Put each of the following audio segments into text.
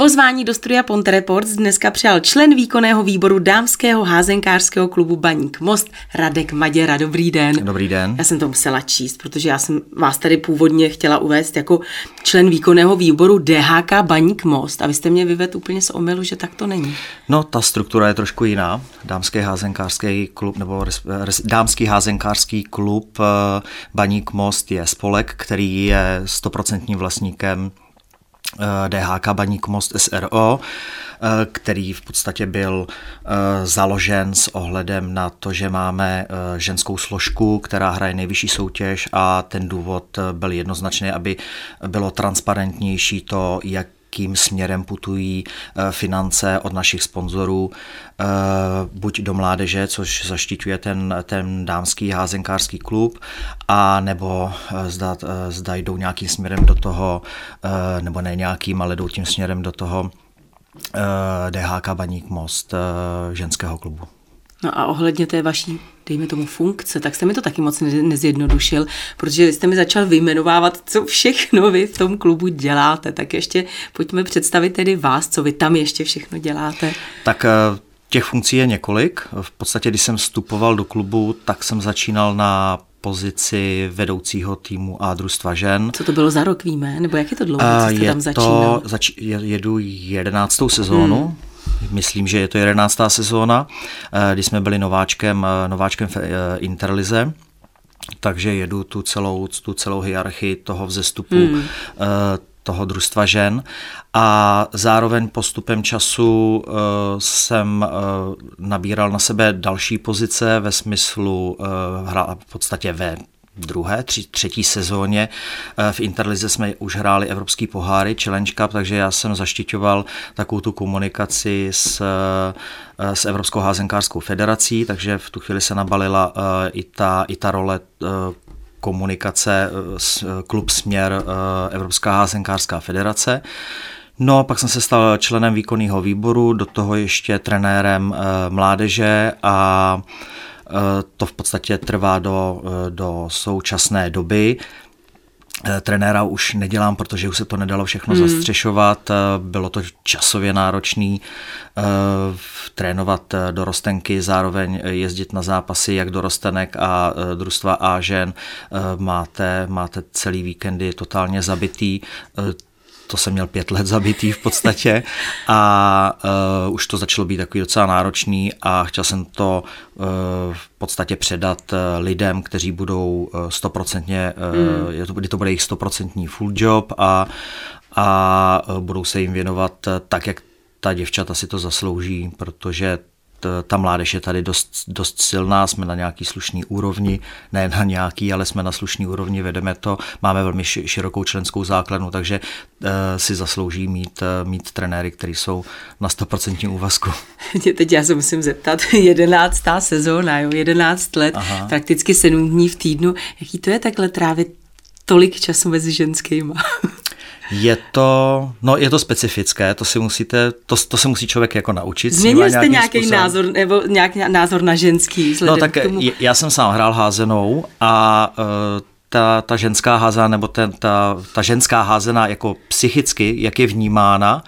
Pozvání do studia Ponte Reports dneska přijal člen výkonného výboru dámského házenkářského klubu Baník Most Radek Maděra. Dobrý den. Dobrý den. Já jsem to musela číst, protože já jsem vás tady původně chtěla uvést jako člen výkonného výboru DHK Baník Most a vy jste mě vyvedl úplně z omylu, že tak to není. No, ta struktura je trošku jiná. Dámský házenkářský klub nebo res, res, dámský házenkářský klub eh, Baník Most je spolek, který je stoprocentním vlastníkem DHK Baník Most SRO, eh, který v podstatě byl eh, založen s ohledem na to, že máme ženskou složku, která hraje nejvyšší soutěž a ten důvod byl jednoznačný, aby bylo transparentnější to, jak jakým směrem putují eh, finance od našich sponzorů, eh, buď do mládeže, což zaštiťuje ten, ten dámský házenkářský klub, a nebo eh, zda, zda jdou nějakým směrem do toho, nebo ne nějakým, ale jdou tím směrem do toho DHK Baník Most ženského klubu. No a ohledně té vaší, dejme tomu, funkce, tak jste mi to taky moc nezjednodušil, protože jste mi začal vyjmenovávat, co všechno vy v tom klubu děláte. Tak ještě pojďme představit tedy vás, co vy tam ještě všechno děláte. Tak eh, těch funkcí je několik. V podstatě, když jsem vstupoval do klubu, tak jsem začínal na pozici vedoucího týmu a družstva žen. Co to bylo za rok, víme? Nebo jak je to dlouho, co jste je tam začínal? To, zač, jedu jedenáctou sezónu. Hmm myslím, že je to jedenáctá sezóna, eh, kdy jsme byli nováčkem, eh, nováčkem v eh, Interlize takže jedu tu celou, tu celou hierarchii toho vzestupu hmm. toho družstva žen a zároveň postupem času jsem nabíral na sebe další pozice ve smyslu v podstatě ve druhé, tři, třetí sezóně. Eh, v Interlize jsme už hráli Evropský poháry, Challenge Cup, takže já jsem zaštiťoval takovou tu komunikaci s, eh, s Evropskou házenkářskou federací, takže v tu chvíli se nabalila eh, i ta, i ta role komunikace klub směr Evropská házenkářská federace. No pak jsem se stal členem výkonného výboru, do toho ještě trenérem mládeže a to v podstatě trvá do, eh, do současné doby. Eh, trenéra už nedělám, protože už se to nedalo všechno hmm. zastřešovat. Bylo to časově náročný trénovat dorostenky, zároveň jezdit na zápasy jak dorostenek a družstva a žen. Máte, máte celý víkendy totálně zabitý to jsem měl pět let zabitý v podstatě a uh, už to začalo být takový docela náročný a chtěl jsem to uh, v podstatě předat uh, lidem, kteří budou stoprocentně, uh, mm. kdy to bude jejich stoprocentní full job a, a budou se jim věnovat tak, jak ta děvčata si to zaslouží, protože ta mládež je tady dost, dost silná, jsme na nějaký slušný úrovni, ne na nějaký, ale jsme na slušný úrovni, vedeme to, máme velmi širokou členskou základnu, takže uh, si zaslouží mít, uh, mít trenéry, kteří jsou na 100% úvazku. Teď já se musím zeptat, jedenáctá sezóna, jo, jedenáct let, Aha. prakticky sedm dní v týdnu, jaký to je takhle trávit tolik času mezi ženskýma? Je to, no je to specifické, to si musíte, to, to se musí člověk jako naučit. Změnil jste nějaký způsobem. názor, nebo nějaký názor na ženský? No tak tomu... já jsem sám hrál házenou a uh, ta, ta ženská házená, nebo ten, ta, ta ženská házená jako psychicky, jak je vnímána,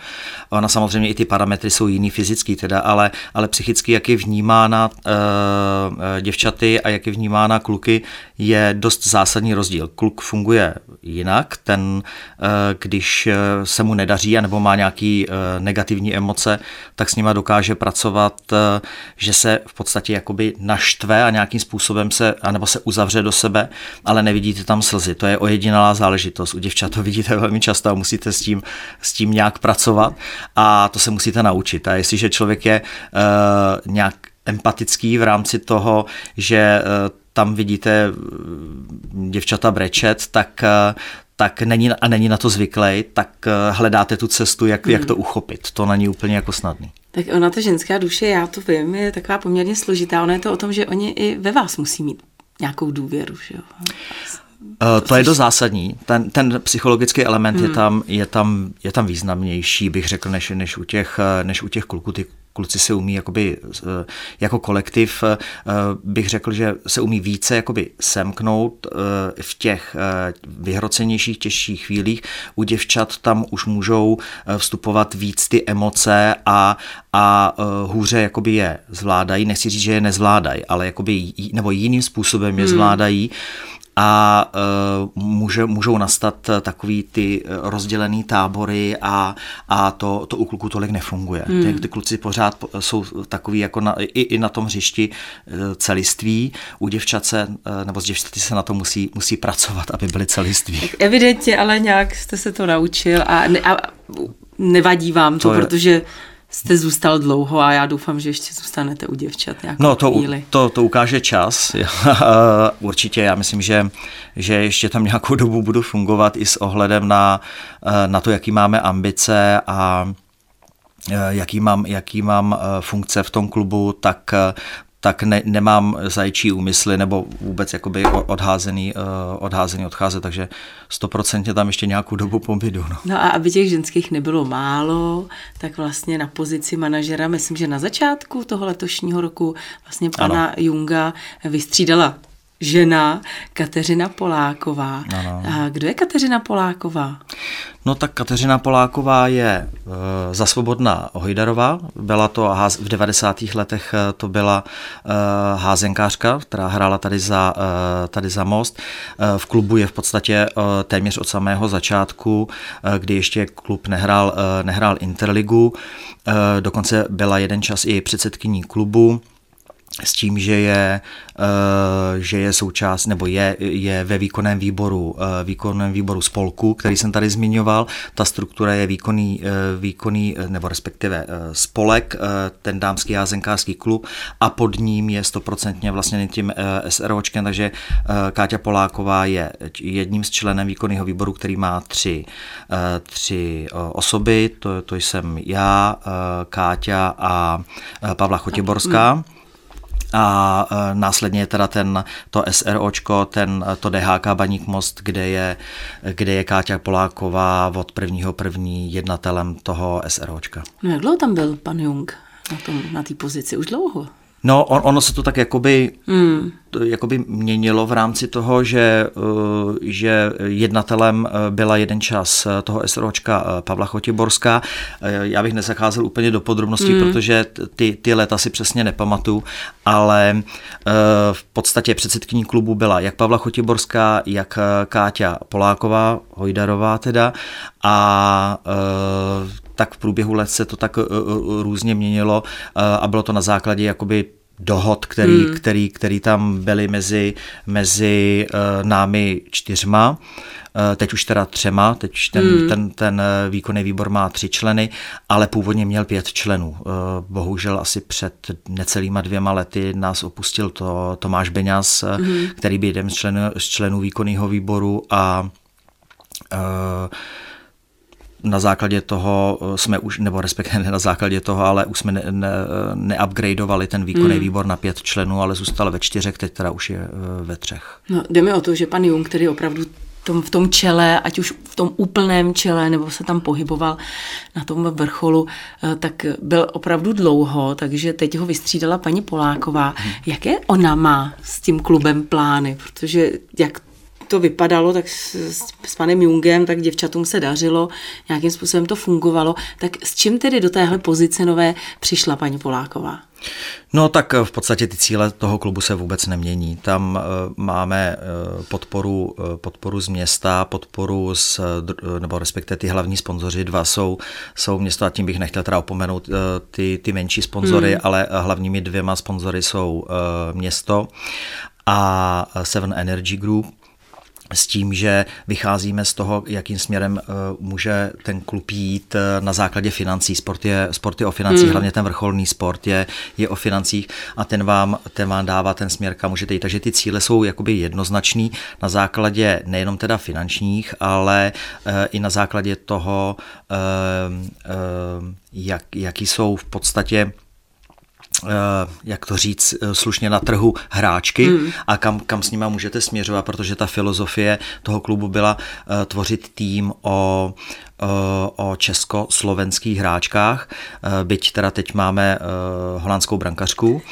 ona samozřejmě i ty parametry jsou jiný fyzický teda, ale, ale psychicky, jak je vnímána e, děvčaty a jak je vnímána kluky, je dost zásadní rozdíl. Kluk funguje jinak, ten, e, když se mu nedaří nebo má nějaký e, negativní emoce, tak s nima dokáže pracovat, e, že se v podstatě jakoby naštve a nějakým způsobem se, anebo se uzavře do sebe, ale nevidíte tam slzy. To je ojedinalá záležitost. U děvčat to vidíte velmi často a musíte s tím, s tím nějak pracovat a to se musíte naučit. A jestliže člověk je uh, nějak empatický v rámci toho, že uh, tam vidíte uh, děvčata brečet, tak uh, tak není, a není na to zvyklý, tak hledáte tu cestu, jak, hmm. jak to uchopit. To není úplně jako snadný. Tak ona, ta ženská duše, já to vím, je taková poměrně složitá. Ona je to o tom, že oni i ve vás musí mít nějakou důvěru. Že jo? Uh, to je dost zásadní. Ten, ten psychologický element hmm. je, tam, je, tam, je tam významnější, bych řekl, než, než, u, těch, než u těch kluků. Ty kluci se umí jakoby, jako kolektiv, bych řekl, že se umí více jakoby semknout v těch vyhrocenějších, těžších chvílích. U děvčat tam už můžou vstupovat víc ty emoce a, a hůře jakoby je zvládají. Nechci říct, že je nezvládají, ale jakoby, nebo jiným způsobem je hmm. zvládají a uh, může, můžou nastat takový ty rozdělený tábory a, a to, to u kluků tolik nefunguje. Hmm. Ty, ty kluci pořád jsou takový jako na, i, i na tom hřišti celiství. U děvčat se, nebo s děvčaty se na to musí, musí pracovat, aby byly celiství. Tak evidentně, ale nějak jste se to naučil a, ne, a nevadí vám to, to je, protože jste zůstal dlouho a já doufám, že ještě zůstanete u děvčat nějakou No to, chvíli. to, to ukáže čas. Určitě já myslím, že, že ještě tam nějakou dobu budu fungovat i s ohledem na, eh, na to, jaký máme ambice a eh, jaký mám, jaký mám eh, funkce v tom klubu, tak tak ne, nemám zajčí úmysly nebo vůbec jakoby odházený, uh, odházený odcházet, takže stoprocentně tam ještě nějakou dobu pobydu. No. no a aby těch ženských nebylo málo, tak vlastně na pozici manažera, myslím, že na začátku toho letošního roku vlastně pana ano. Junga vystřídala žena Kateřina Poláková. Ano. A kdo je Kateřina Poláková? No tak Kateřina Poláková je e, za svobodná Hojdarová. Byla to v 90. letech e, to byla e, házenkářka, která hrála tady za, e, tady za most. E, v klubu je v podstatě e, téměř od samého začátku, e, kdy ještě klub nehrál, e, nehrál Interligu. E, dokonce byla jeden čas i předsedkyní klubu s tím, že je, eh, že je součást nebo je, je ve výkonném výboru, eh, výkonném výboru spolku, který jsem tady zmiňoval. Ta struktura je výkonný, eh, výkonný nebo respektive spolek, ten dámský házenkářský klub a pod ním je stoprocentně vlastně tím SROčkem, takže Káťa Poláková je jedním z členem výkonného výboru, který má tři, tři osoby, to, to jsem já, Káťa a Pavla Chotěborská. Hmm a e, následně je teda ten, to SROčko, ten, to DHK Baník Most, kde je, kde je Káťa Poláková od prvního první jednatelem toho SROčka. No jak dlouho tam byl pan Jung na té na pozici? Už dlouho? No, on, ono se to tak jakoby, hmm. jakoby měnilo v rámci toho, že, uh, že jednatelem uh, byla jeden čas uh, toho SROčka Pavla Chotiborská. Já bych nezacházel úplně do podrobností, hmm. protože ty, ty leta si přesně nepamatuju, ale v podstatě předsedkyní klubu byla jak Pavla Chotiborská, jak Káťa Poláková, Hojdarová teda, a tak v průběhu let se to tak uh, uh, různě měnilo uh, a bylo to na základě jakoby dohod, který, hmm. který, který tam byly mezi, mezi námi čtyřma. Teď už teda třema, teď ten, hmm. ten, ten výkonný výbor má tři členy, ale původně měl pět členů. Bohužel asi před necelýma dvěma lety nás opustil to Tomáš Beňas, hmm. který byl jeden z členů, z členů výkonného výboru a uh, na základě toho eh, jsme už, nebo respektive ne na základě toho, ale už jsme neupgradeovali ne, ne ten výkonný hmm. výbor na pět členů, ale zůstal ve čtyřech, teď teda už je eh, ve třech. No, jde mi o to, že pan Jung, který opravdu tom, v tom čele, ať už v tom úplném čele, nebo se tam pohyboval na tom vrcholu, eh, tak byl opravdu dlouho, takže teď ho vystřídala paní Poláková. Hmm. Jaké ona má s tím klubem plány? Protože jak to vypadalo, tak s, s panem Jungem, tak děvčatům se dařilo, nějakým způsobem to fungovalo. Tak s čím tedy do téhle pozice nové přišla paní Poláková? No tak v podstatě ty cíle toho klubu se vůbec nemění. Tam uh, máme uh, podporu, podporu z města, podporu z, nebo respektive ty hlavní sponzoři, dva jsou, jsou město a tím bych nechtěl teda opomenout ty, ty menší sponzory, hmm. ale hlavními dvěma sponzory jsou město a Seven Energy Group, s tím, že vycházíme z toho, jakým směrem uh, může ten klub jít uh, na základě financí. Sport je, sport je o financích, hmm. hlavně ten vrcholný sport je, je o financích a ten vám, ten vám dává ten směr, kam můžete jít. Takže ty cíle jsou jakoby jednoznačný na základě nejenom teda finančních, ale uh, i na základě toho, jak, jaký jsou v podstatě jak to říct, slušně na trhu hráčky hmm. a kam, kam s nima můžete směřovat, protože ta filozofie toho klubu byla tvořit tým o o československých hráčkách, byť teda teď máme holandskou brankařku,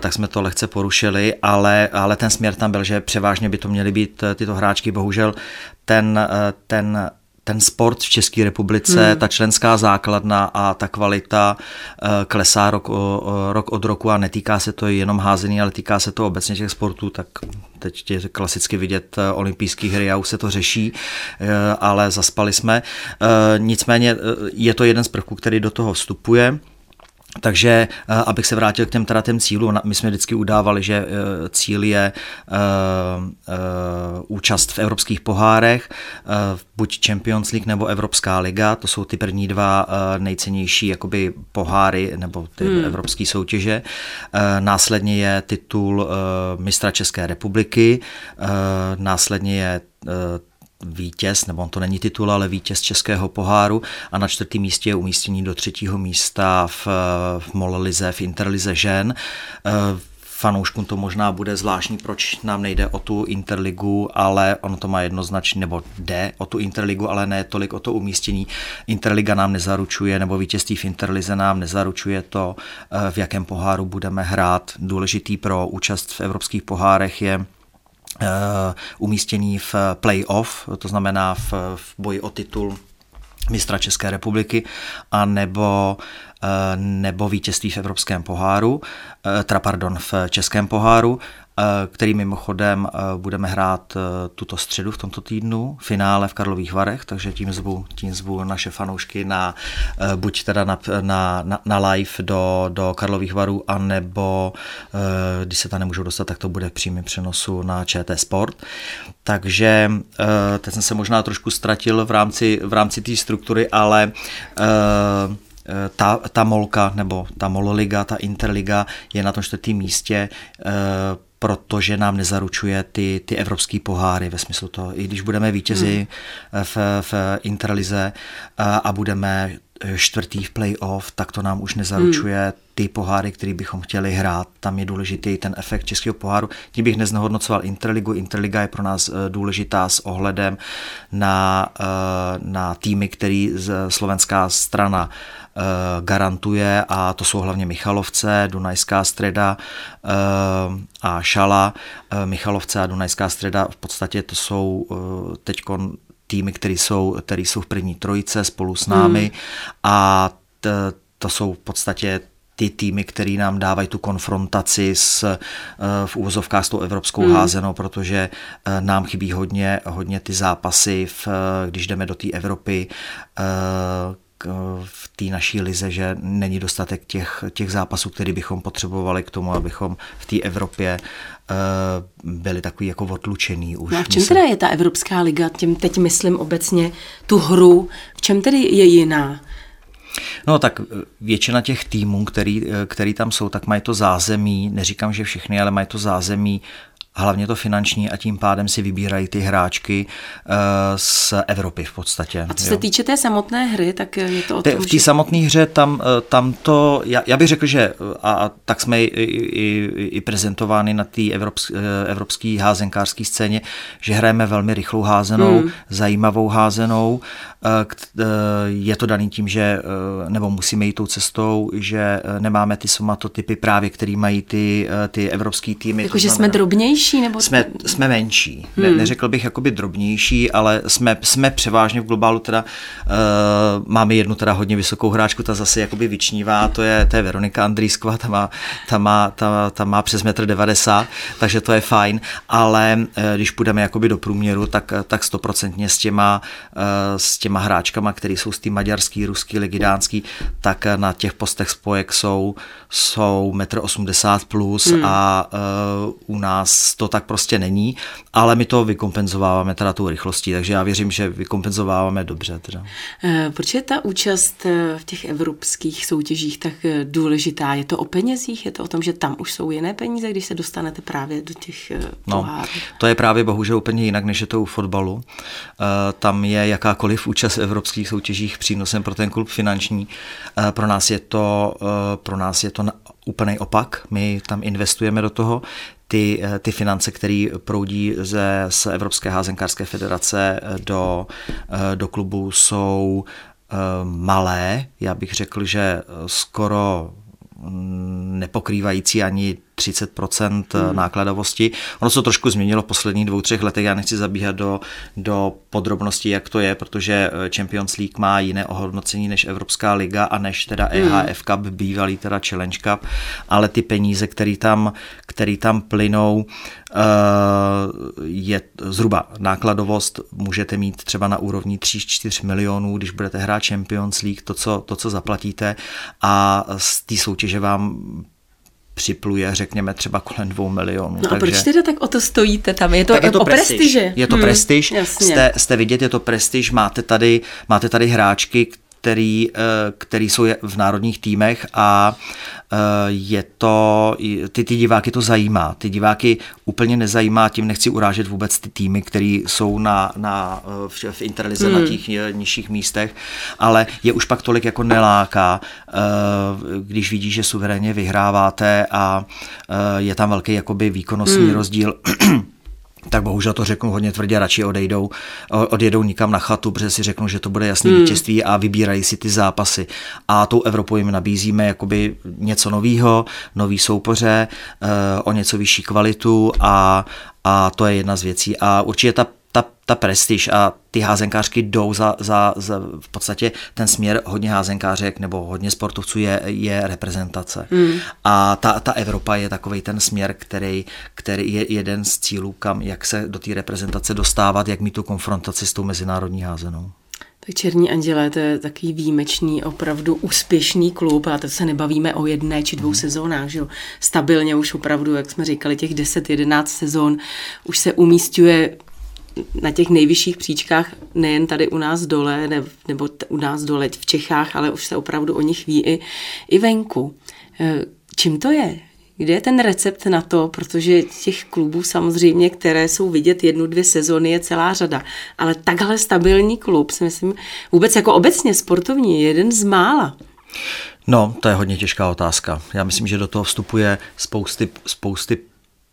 tak jsme to lehce porušili, ale, ale ten směr tam byl, že převážně by to měly být tyto hráčky, bohužel ten, ten ten sport v České republice, hmm. ta členská základna a ta kvalita eh, klesá rok, rok od roku a netýká se to jenom házení, ale týká se to obecně těch sportů, tak teď je klasicky vidět eh, olympijské hry a už se to řeší, eh, ale zaspali jsme. Nicméně je to jeden z prvků, který do toho vstupuje. Takže eh, abych se vrátil k těm teda těm cílům, my jsme vždycky udávali, že eh, cíl je uh, uh, účast v evropských pohárech, uh, buď Champions League nebo Evropská liga, to jsou ty první dva nejcennější jakoby poháry nebo ty hmm. evropské soutěže. Následně je titul mistra České republiky, následně je vítěz, nebo on to není titul, ale vítěz Českého poháru a na čtvrtém místě je umístění do třetího místa v, v Mollize, v Interlize žen. Eh, fanouškům to možná bude zvláštní, proč nám nejde o tu Interligu, ale ono to má jednoznačně, nebo jde o tu Interligu, ale ne tolik o to umístění. Interliga nám nezaručuje, nebo vítězství v Interlize nám nezaručuje to, eh, v jakém poháru budeme hrát. Důležitý pro účast v evropských pohárech je Eh, umístění v playoff, to znamená v, v boji o titul mistra České republiky, a nebo, eh, nebo vítězství v Evropském poháru, eh, teda pardon, v Českém poháru, Eh, který mimochodem eh, budeme hrát eh, tuto středu v tomto týdnu, finále v Karlových Varech, takže tím zvu, tím zvu naše fanoušky na buď teda na, na, na, live do, do Karlových Varů, anebo když se tam nemůžou dostat, tak to bude v přímém přenosu na ČT Sport. Takže teď jsem se možná trošku ztratil v rámci, v rámci té struktury, ale ta, ta Molka nebo ta Mololiga, ta Interliga je na tom čtvrtém místě protože nám nezaručuje ty, ty evropské poháry ve smyslu toho, i když budeme vítězi hmm. v, v Interlize a, a budeme čtvrtý v playoff, tak to nám už nezaručuje hmm. ty poháry, které bychom chtěli hrát. Tam je důležitý ten efekt českého poháru. Tím bych neznehodnocoval Interligu. Interliga je pro nás eh, důležitá s ohledem na, eh, na týmy, který slovenská strana Eh, garantuje a to jsou hlavně Michalovce, Dunajská streda eh, a Šala. Eh, Michalovce a Dunajská streda v podstatě to jsou teď týmy, které jsou, které jsou v první trojice spolu s námi hmm. a t, to jsou v podstatě ty týmy, které nám dávají tu konfrontaci s, v úvozovkách s tou evropskou hmm. házenou, protože nám chybí hodně, hodně ty zápasy, v, když jdeme do té Evropy, v té naší lize, že není dostatek těch, těch zápasů, který bychom potřebovali k tomu, abychom v té Evropě uh, byli takový jako odlučený už. No a v čem myslím. teda je ta Evropská liga? Tím teď myslím obecně tu hru. V čem tedy je jiná? No tak většina těch týmů, který, který tam jsou, tak mají to zázemí, neříkám, že všechny, ale mají to zázemí hlavně to finanční a tím pádem si vybírají ty hráčky uh, z Evropy v podstatě. A co se týče té samotné hry, tak je to o tom, V té že... samotné hře tam, eh, tam to, já, já bych řekl, že a, a tak jsme i, i, i prezentováni na té evropské, eh, evropské házenkářské scéně, že hrajeme velmi rychlou házenou, hmm. zajímavou házenou. Je to daný tím, že nebo musíme jít tou cestou, že nemáme ty somatotypy právě, který mají ty, ty evropské týmy. Jakože jsme drobnější? Menší? Nebo... Jsme, jsme menší. Hmm. Ne, neřekl bych jakoby drobnější, ale jsme, jsme převážně v globálu teda uh, máme jednu teda hodně vysokou hráčku, ta zase jakoby vyčnívá, to je, to je Veronika Andrýsková, ta má, ta má, ta, ta má přes metr 90, takže to je fajn, ale uh, když půjdeme jakoby do průměru, tak, tak stoprocentně s těma, uh, s těma hráčkama, který jsou z té maďarský, ruský, legidánský, tak na těch postech spojek jsou, jsou metr 80 plus hmm. a uh, u nás to tak prostě není, ale my to vykompenzováváme teda tou rychlostí, takže já věřím, že vykompenzováváme dobře. Teda. Eh, proč je ta účast eh, v těch evropských soutěžích tak eh, důležitá? Je to o penězích? Je to o tom, že tam už jsou jiné peníze, když se dostanete právě do těch no, To je právě bohužel úplně jinak, než je to u fotbalu. Tam je jakákoliv účast v evropských soutěžích přínosem pro ten klub finanční. Pro nás je to, pro nás je to úplný opak. My tam investujeme do toho ty, eh, ty finance, které proudí ze, z Evropské házenkářské federace eh, do, eh, do klubu, jsou malé. Já bych řekl, že skoro mm, nepokrývající ani 30% hmm. nákladovosti. Ono se to trošku změnilo v posledních dvou, třech letech. Já nechci zabíhat do, do podrobností, jak to je, protože eh, Champions League má jiné ohodnocení než Evropská liga a než teda EHF Cup, bývalý teda Challenge Cup, ale ty peníze, které tam, který tam plynou, eh, je zhruba nákladovost, můžete mít třeba na úrovni 3-4 milionů, když budete hrát Champions League, to, co, to, co zaplatíte a z té soutěže vám připluje, řekněme, třeba kolem dvou milionů. No takže... a proč teda tak o to stojíte tam? Je to, je to o prestiž. prestiže? Je to hmm, prestiž, jste, jste vidět, je to prestiž, máte tady, máte tady hráčky, který, eh, který jsou v národních týmech a eh, je to, ty, ty diváky to zajímá. Ty diváky úplně nezajímá, tím nechci urážet vůbec ty týmy, které jsou na, na, v, v Interlize hmm. na těch eh, nižších místech, ale je už pak tolik jako neláká, když vidí, že suverénně vyhráváte a je tam velký jakoby výkonnostní hmm. rozdíl tak bohužel to řeknu hodně tvrdě, radši odejdou, odjedou nikam na chatu, protože si řeknou, že to bude jasný hmm. vítězství a vybírají si ty zápasy. A tou Evropou jim nabízíme jakoby něco nového, nový soupoře, eh, o něco vyšší kvalitu a, a to je jedna z věcí. A určitě ta ta, ta prestiž a ty házenkářky jdou za, za, za v podstatě ten směr hodně házenkářek nebo hodně sportovců je, je reprezentace. Mm. A ta, ta Evropa je takový ten směr, který, který je jeden z cílů, kam, jak se do té reprezentace dostávat, jak mít tu konfrontaci s tou mezinárodní házenou. Tak Černí anděle, to je takový výjimečný, opravdu úspěšný klub a to se nebavíme o jedné či dvou mm. sezónách, že jo. Stabilně už opravdu, jak jsme říkali, těch 10-11 sezón už se umístuje na těch nejvyšších příčkách, nejen tady u nás dole, ne, nebo t- u nás dole v Čechách, ale už se opravdu o nich ví i, i venku. E, čím to je? Kde je ten recept na to? Protože těch klubů samozřejmě, které jsou vidět jednu, dvě sezony, je celá řada. Ale takhle stabilní klub, si myslím, vůbec jako obecně sportovní, je jeden z mála. No, to je hodně těžká otázka. Já myslím, že do toho vstupuje spousty, spousty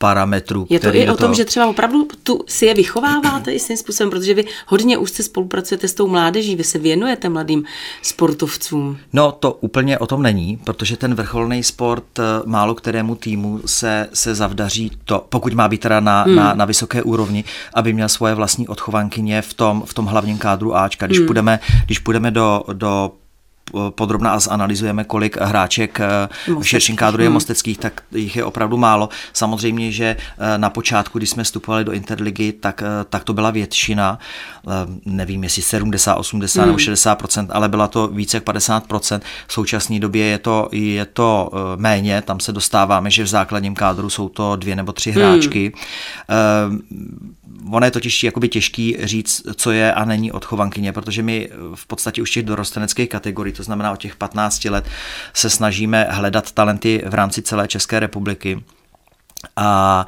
parametrů. Je to i o toho... tom, že třeba opravdu tu si je vychováváte i tím způsobem, protože vy hodně úzce spolupracujete s tou mládeží, vy se věnujete mladým sportovcům. No to úplně o tom není, protože ten vrcholný sport eh, málo kterému týmu se, se zavdaří to, pokud má být teda na, hmm. na, na vysoké úrovni, aby měl svoje vlastní odchovankyně v tom, v tom hlavním kádru Ačka. Když, hmm. půjdeme, když půjdeme do, do podrobná a zanalizujeme, kolik hráček eh, v širším kádru je hmm. mosteckých, tak jich je opravdu málo. Samozřejmě, že eh, na počátku, když jsme vstupovali do Interligy, tak, eh, tak to byla většina, nevím jestli 70, 80 hmm. nebo 60 ale byla to více jak 50 V současné době je to, je to méně, tam se dostáváme, že v základním kádru jsou to dvě nebo tři hráčky. Hmm ono je totiž jakoby těžký říct, co je a není odchovankyně, protože my v podstatě už těch dorosteneckých kategorií, to znamená od těch 15 let, se snažíme hledat talenty v rámci celé České republiky a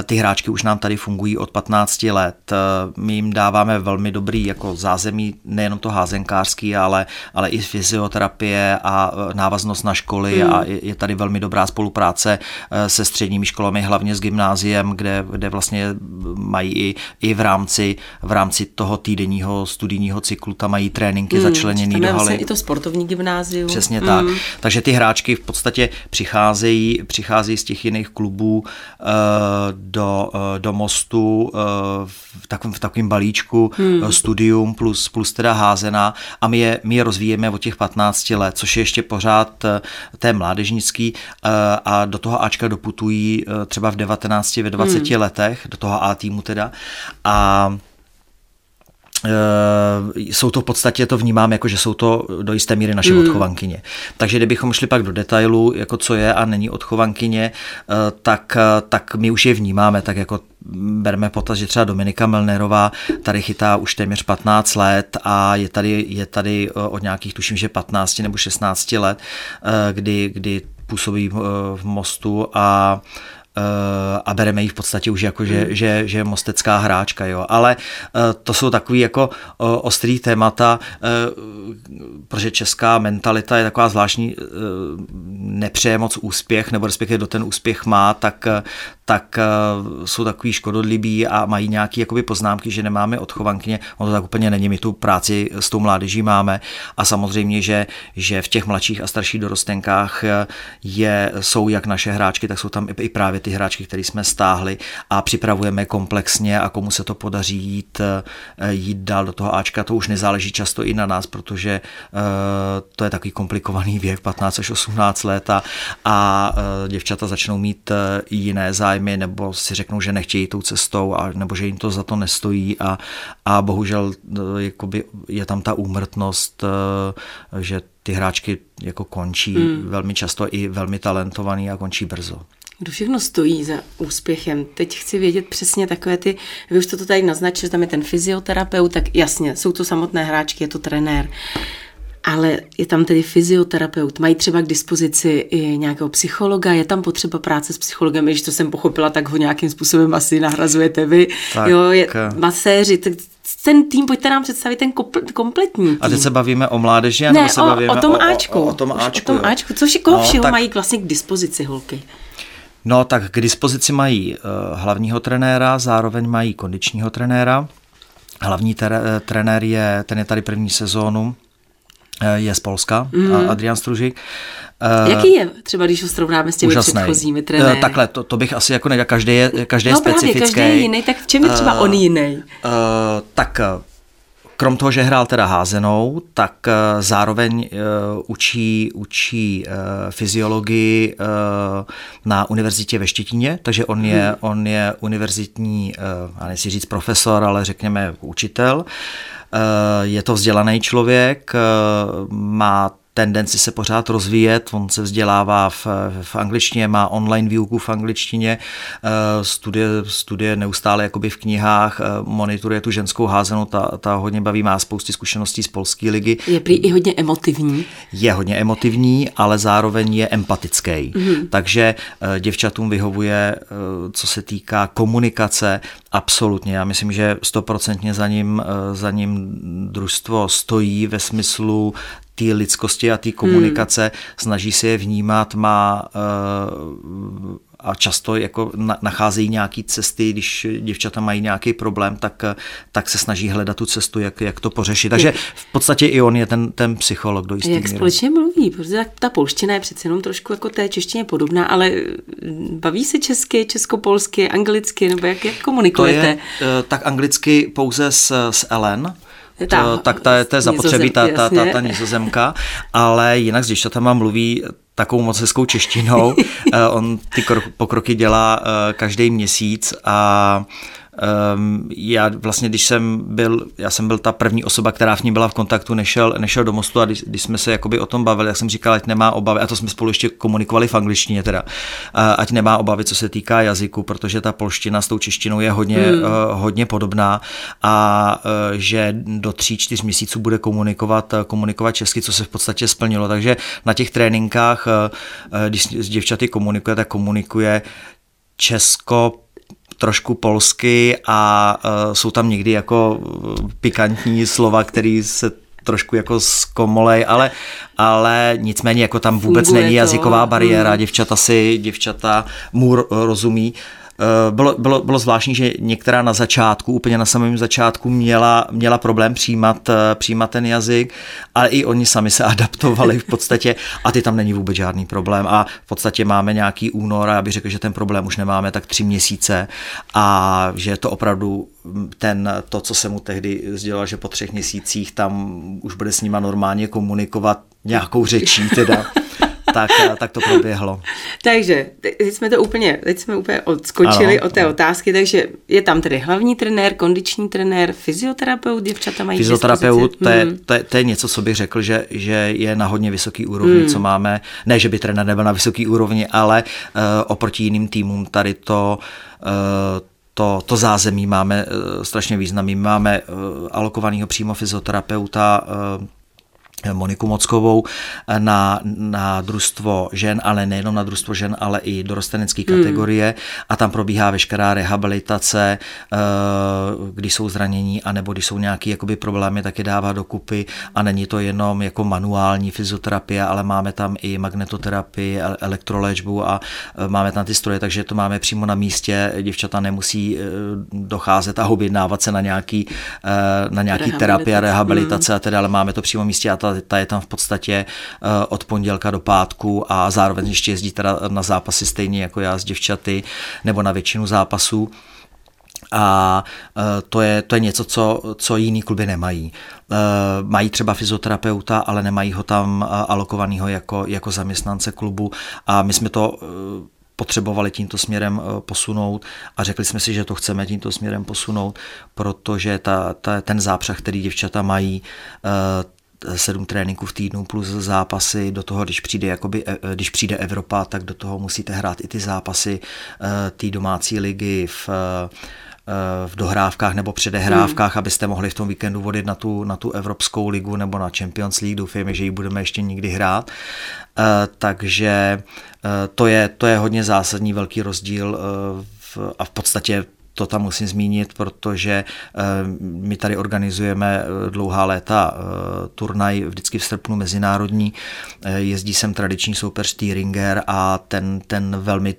e, ty hráčky už nám tady fungují od 15 let. E, my jim dáváme velmi dobrý jako zázemí, nejenom to házenkářský, ale, ale i fyzioterapie a e, návaznost na školy hmm. a je tady velmi dobrá spolupráce se středními školami, hlavně s gymnáziem, kde, kde vlastně mají i, i v rámci, v rámci toho týdenního studijního cyklu, tam mají tréninky hmm, začleněný do haly. Vlastně i to sportovní gymnázium. Přesně hmm. tak. Takže ty hráčky v podstatě přicházejí, přicházejí z těch jiných klubů, do, eh, do mostu eh, v takovém, v takovém balíčku hmm. studium plus, plus teda házená a my je, my je rozvíjeme od těch 15 let, což je ještě pořád té mládežnický a do toho Ačka doputují třeba v 19, ve 20 hmm. letech, do toho A týmu teda a jsou to v podstatě, to vnímám jako, že jsou to do jisté míry naše mm. odchovankyně. Takže kdybychom šli pak do detailu, jako co je a není odchovankyně, tak, tak my už je vnímáme, tak jako berme potaz, že třeba Dominika Melnerová tady chytá už téměř 15 let a je tady, je tady od nějakých, tuším, že 15 nebo 16 let, kdy, kdy působí v mostu a Eh, a bereme ji v podstatě už jako, že, že, že je mostecká hráčka, jo. Ale eh, to jsou takový jako ostrý témata, eh, protože česká mentalita je taková zvláštní, nepřeje moc úspěch, nebo respektive do ten úspěch má, tak, tak jsou takový škodolibí a mají nějaké jakoby poznámky, že nemáme odchovankyně. Ono to tak úplně není, my tu práci s tou mládeží máme. A samozřejmě, že, že v těch mladších a starších dorostenkách je, jsou jak naše hráčky, tak jsou tam i právě ty hráčky, které jsme stáhli a připravujeme komplexně a komu se to podaří jít, eh, jít dál do toho Ačka, to už nezáleží často i na nás, protože eh, to je takový komplikovaný věk, 15 až 18 let a, a eh, děvčata začnou mít jiné zájmy nebo si řeknou, že nechtějí tou cestou a, nebo že jim to za to nestojí a, a bohužel jakoby je tam ta úmrtnost, že ty hráčky jako končí mm. velmi často i velmi talentovaný a končí brzo. Kdo všechno stojí za úspěchem? Teď chci vědět přesně takové ty, vy už to tady naznačil, že tam je ten fyzioterapeut, tak jasně, jsou to samotné hráčky, je to trenér. Ale je tam tedy fyzioterapeut, mají třeba k dispozici i nějakého psychologa, je tam potřeba práce s psychologem, když to jsem pochopila, tak ho nějakým způsobem asi nahrazujete vy. Tak, jo, je maséři, ten tým, pojďte nám představit ten kompletní tým. A teď se bavíme o mládeži, ne, se bavíme o, o tom Ačku. O, o, o tom Ačku. O tom Ačku. Což koho no, všeho tak... mají vlastně k dispozici holky? No tak k dispozici mají uh, hlavního trenéra, zároveň mají kondičního trenéra. Hlavní ter- eh, trenér je, ten je tady první sezónu, eh, je z Polska, mm. Adrian Stružik. Jaký je, třeba když ho srovnáme s těmi úžasný. předchozími trenéry? Takhle, to, to bych asi jako nedělal, každý je, každý no, je specifický. Právě, každý je jiný, tak v čem je třeba on jiný? Uh, tak Krom toho, že hrál teda házenou, tak eh, zároveň uh, učí, učí uh, fyziologii na univerzitě ve Štětíně, takže on je, hmm. on je univerzitní, já nechci říct profesor, ale řekněme učitel. Je to vzdělaný člověk, má tendenci se pořád rozvíjet. On se vzdělává v, v angličtině, má online výuku v angličtině, eh, studie, studie neustále jakoby v knihách, eh, monitoruje tu ženskou házenou, ta, ta hodně baví, má spousty zkušeností z polské ligy. Je prý i hodně emotivní. Je hodně emotivní, ale zároveň je empatický. Mm-hmm. Takže eh, děvčatům vyhovuje, co se týká komunikace, absolutně. Já myslím, že stoprocentně za ním, za ním družstvo stojí ve smyslu té lidskosti a té komunikace, hmm. snaží se je vnímat, má uh, a často jako nacházejí nějaké cesty, když děvčata mají nějaký problém, tak, tak se snaží hledat tu cestu, jak, jak to pořešit. Takže v podstatě i on je ten, ten psycholog do jistý Jak míry. společně mluví, protože ta polština je přece jenom trošku jako té češtině podobná, ale baví se česky, českopolsky, anglicky, nebo jak, jak komunikujete? To je, eh, tak anglicky pouze s, s Ellen, ta, to, tak ta, to je zapotřebí ta, ta, ta, ta nizozemka, ale jinak s děvčatama mluví takovou moc hezkou češtinou. Eh, on ty pokroky dělá eh, každý měsíc a Um, já vlastně, když jsem byl, já jsem byl ta první osoba, která v ní byla v kontaktu, nešel, nešel do mostu a když, když jsme se jakoby o tom bavili, jak jsem říkal, ať nemá obavy, a to jsme spolu ještě komunikovali v angličtině teda, ať nemá obavy, co se týká jazyku, protože ta polština s tou češtinou je hodně, hmm. uh, hodně podobná a uh, že do tří, čtyř měsíců bude komunikovat, uh, komunikovat česky, co se v podstatě splnilo. Takže na těch tréninkách, uh, když s děvčaty komunikuje, tak komunikuje česko, trošku polsky a uh, jsou tam někdy jako pikantní slova, které se trošku jako zkomolej, ale, ale nicméně jako tam vůbec Funguje není jazyková to. bariéra, mm. děvčata si, děvčata mu rozumí. Uh, bylo, bylo, bylo zvláštní, že některá na začátku, úplně na samém začátku měla, měla problém přijímat, eh, přijímat ten jazyk, ale i oni sami se adaptovali v podstatě a ty tam není vůbec žádný problém a v podstatě máme nějaký únor a já bych řekl, že ten problém už nemáme tak tři měsíce a že to opravdu ten, to, co se mu tehdy sdělal, že po třech měsících tam už bude s nima normálně komunikovat nějakou řečí teda. tak, tak to proběhlo. takže teď jsme to úplně, teď jsme úplně odskočili ano, od té ano. otázky, takže je tam tedy hlavní trenér, kondiční trenér, fyzioterapeut, děvčata mají Fyzioterapeut, to je, hmm. to, je, to je něco, co bych řekl, že, že je na hodně vysoký úrovni, hmm. co máme, ne, že by trenér nebyl na vysoký úrovni, ale uh, oproti jiným týmům tady to uh, to, to zázemí máme strašně významný. Máme alokovaného přímo fyzioterapeuta, Moniku Mockovou na, na družstvo žen, ale nejenom na družstvo žen, ale i dorostenecké hmm. kategorie. A tam probíhá veškerá rehabilitace, eh, když jsou zranění, anebo když jsou nějaké jakoby problémy, tak je dává dokupy a není to jenom jako manuální fyzioterapie, ale máme tam i magnetoterapii, elektroléčbu a eh, máme tam ty stroje, takže to máme přímo na místě, děvčata nemusí eh, docházet a objednávat se na nějaký, na nějaký terapie a rehabilitace. hmm. a teda, ale máme to přímo místě a ta ta, ta je tam v podstatě eh, od pondělka do pátku a zároveň ještě jezdí teda na zápasy stejně jako já s děvčaty nebo na většinu zápasů. A eh, to je, to je něco, co, co jiný kluby nemají. Eh, mají třeba fyzioterapeuta, ale nemají ho tam alokovaného jako, jako zaměstnance klubu a my jsme to potřebovali tímto směrem posunout a řekli jsme si, že to chceme tímto směrem posunout, protože ta, ta, ten zápřah, který děvčata mají, sedm tréninků v týdnu plus zápasy, do toho, když přijde, jakoby, e, e, když přijde Evropa, tak do toho musíte hrát i ty zápasy e, té domácí ligy v v dohrávkách nebo předehrávkách, hmm. abyste mohli v tom víkendu vodit na tu, na tu Evropskou ligu nebo na Champions League. Doufejme, že ji budeme ještě někdy hrát. Takže to je, to je hodně zásadní velký rozdíl a v podstatě to tam musím zmínit, protože eh, my tady organizujeme eh, dlouhá léta eh, turnaj vždycky v srpnu mezinárodní. Jezdí sem tradiční soupeř Stieringer a ten, ten velmi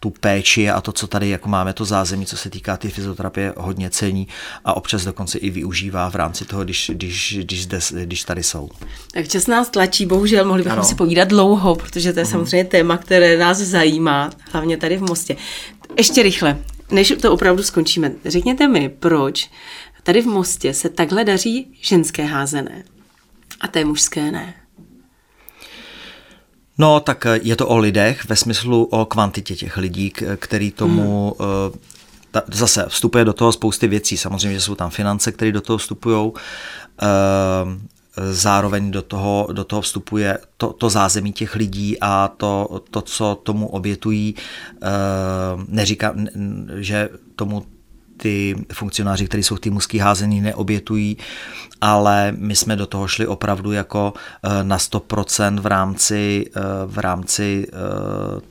tu péči a to, co tady jako máme, to zázemí, co se týká ty fyzioterapie, hodně cení a občas dokonce i využívá v rámci toho, když, když, když, zde, když tady jsou. Tak čas nás tlačí, bohužel mohli bychom ano. si povídat dlouho, protože to je uh-huh. samozřejmě téma, které nás zajímá, hlavně tady v Mostě. Ještě rychle, než to opravdu skončíme, řekněte mi, proč tady v Mostě se takhle daří ženské házené a té mužské ne? No, tak eh, je to o lidech, ve smyslu o kvantitě těch lidí, který tomu hmm. ta, zase vstupuje do toho spousty věcí. Samozřejmě, že jsou tam finance, které do toho vstupují. Zároveň do toho, do toho vstupuje to, to zázemí těch lidí a to, to, co tomu obětují. Neříkám, že tomu ty funkcionáři, kteří jsou v mužský házení, neobětují, ale my jsme do toho šli opravdu jako eh, na 100% v rámci, eh, v rámci eh,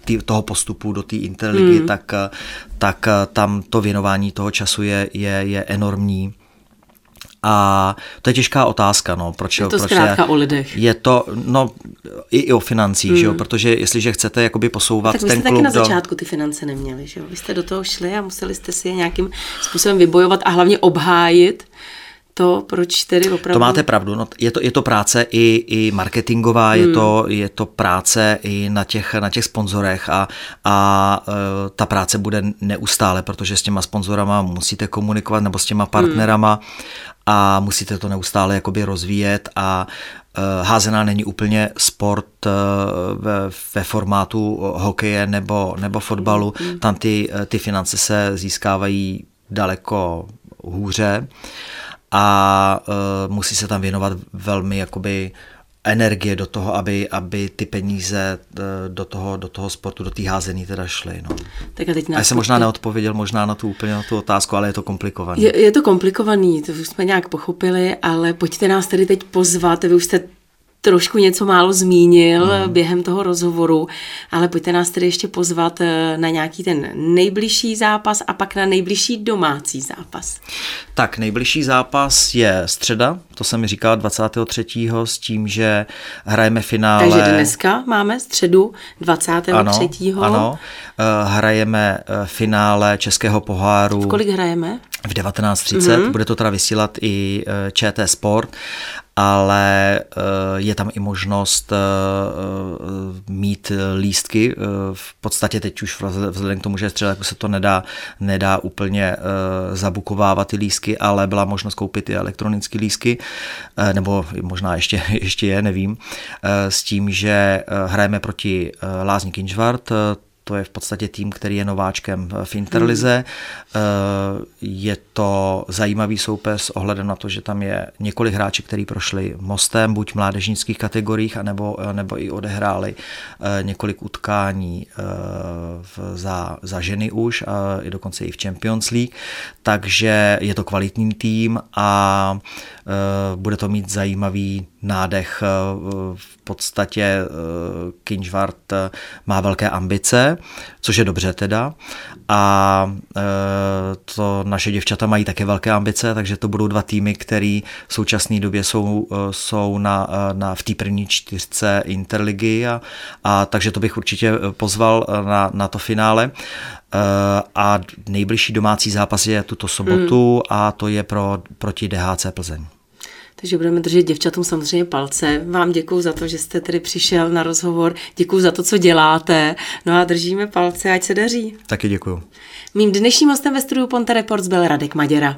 tý, toho postupu do té interligy, hmm. tak, tak tam to věnování toho času je, je, je enormní. A to je těžká otázka, no. Proč, je to proč zkrátka je, o lidech. Je to, no, i, i o financích, hmm. že jo, hmm. protože jestliže chcete jakoby posouvat tak ten klub... Tak taky na začátku ty finance neměli, že jo. Vy jste do toho šli a museli jste si je nějakým způsobem vybojovat a hlavně obhájit to, proč tedy opravdu... To máte pravdu, no, je, to, je to práce i, i marketingová, hmm. je, to, je to práce i na těch, na těch sponzorech a, a e, ta práce bude neustále, protože s těma sponzorama musíte komunikovat nebo s těma partnerama hmm. a musíte to neustále jakoby rozvíjet a e, házená není úplně sport e, ve, ve formátu hokeje nebo, nebo fotbalu, hmm. tam ty, ty finance se získávají daleko hůře a uh, musí se tam věnovat velmi jakoby energie do toho, aby, aby ty peníze e, do toho, do toho sportu, do té házení teda šly. No. Tak a teď nás já jsem možná neodpověděl možná na tu úplně na tu otázku, ale je to komplikovaný. Je, je to komplikovaný, to už jsme nějak pochopili, ale pojďte nás tedy teď pozvat, vy už jste trošku něco málo zmínil mm. během toho rozhovoru, ale pojďte nás tedy ještě pozvat eh, na nějaký ten nejbližší zápas a pak na nejbližší domácí zápas. Tak, nejbližší zápas je středa, to jsem mi říkal 23. s tím, že hrajeme finále. Takže dneska máme středu 23. Ano, ano eh, hrajeme eh, finále Českého poháru. V kolik hrajeme? V 19.30, mm-hmm. bude to teda vysílat i ČT Sport ale je tam i možnost mít lístky. V podstatě teď už vzhledem k tomu, že střeleku se to nedá, nedá úplně zabukovávat ty lístky, ale byla možnost koupit i elektronické lístky, nebo možná ještě, ještě je, nevím, s tím, že hrajeme proti Lázni Kinžvart, to je v podstatě tým, který je nováčkem v Interlize. Hmm. Je to zajímavý soupeř s ohledem na to, že tam je několik hráčů, kteří prošli mostem, buď v mládežnických kategoriích, anebo, nebo i odehráli eh, několik utkání eh, za, za ženy už, i dokonce i v Champions League. Takže je to kvalitní tým a bude to mít zajímavý nádech. V podstatě Kinžvart má velké ambice, což je dobře teda. A e, to naše děvčata mají také velké ambice, takže to budou dva týmy, které v současné době jsou, e, jsou na, e, na, v té první čtyřce Interligy a, a takže to bych určitě pozval na, na to finále. A nejbližší domácí zápas je tuto sobotu mm. a to je pro, proti DHC Plzeň. Takže budeme držet děvčatům samozřejmě palce. Vám děkuji za to, že jste tady přišel na rozhovor. Děkuji za to, co děláte. No a držíme palce, ať se daří. Taky děkuji. Mým dnešním hostem ve studiu Ponte Reports byl Radek Maděra.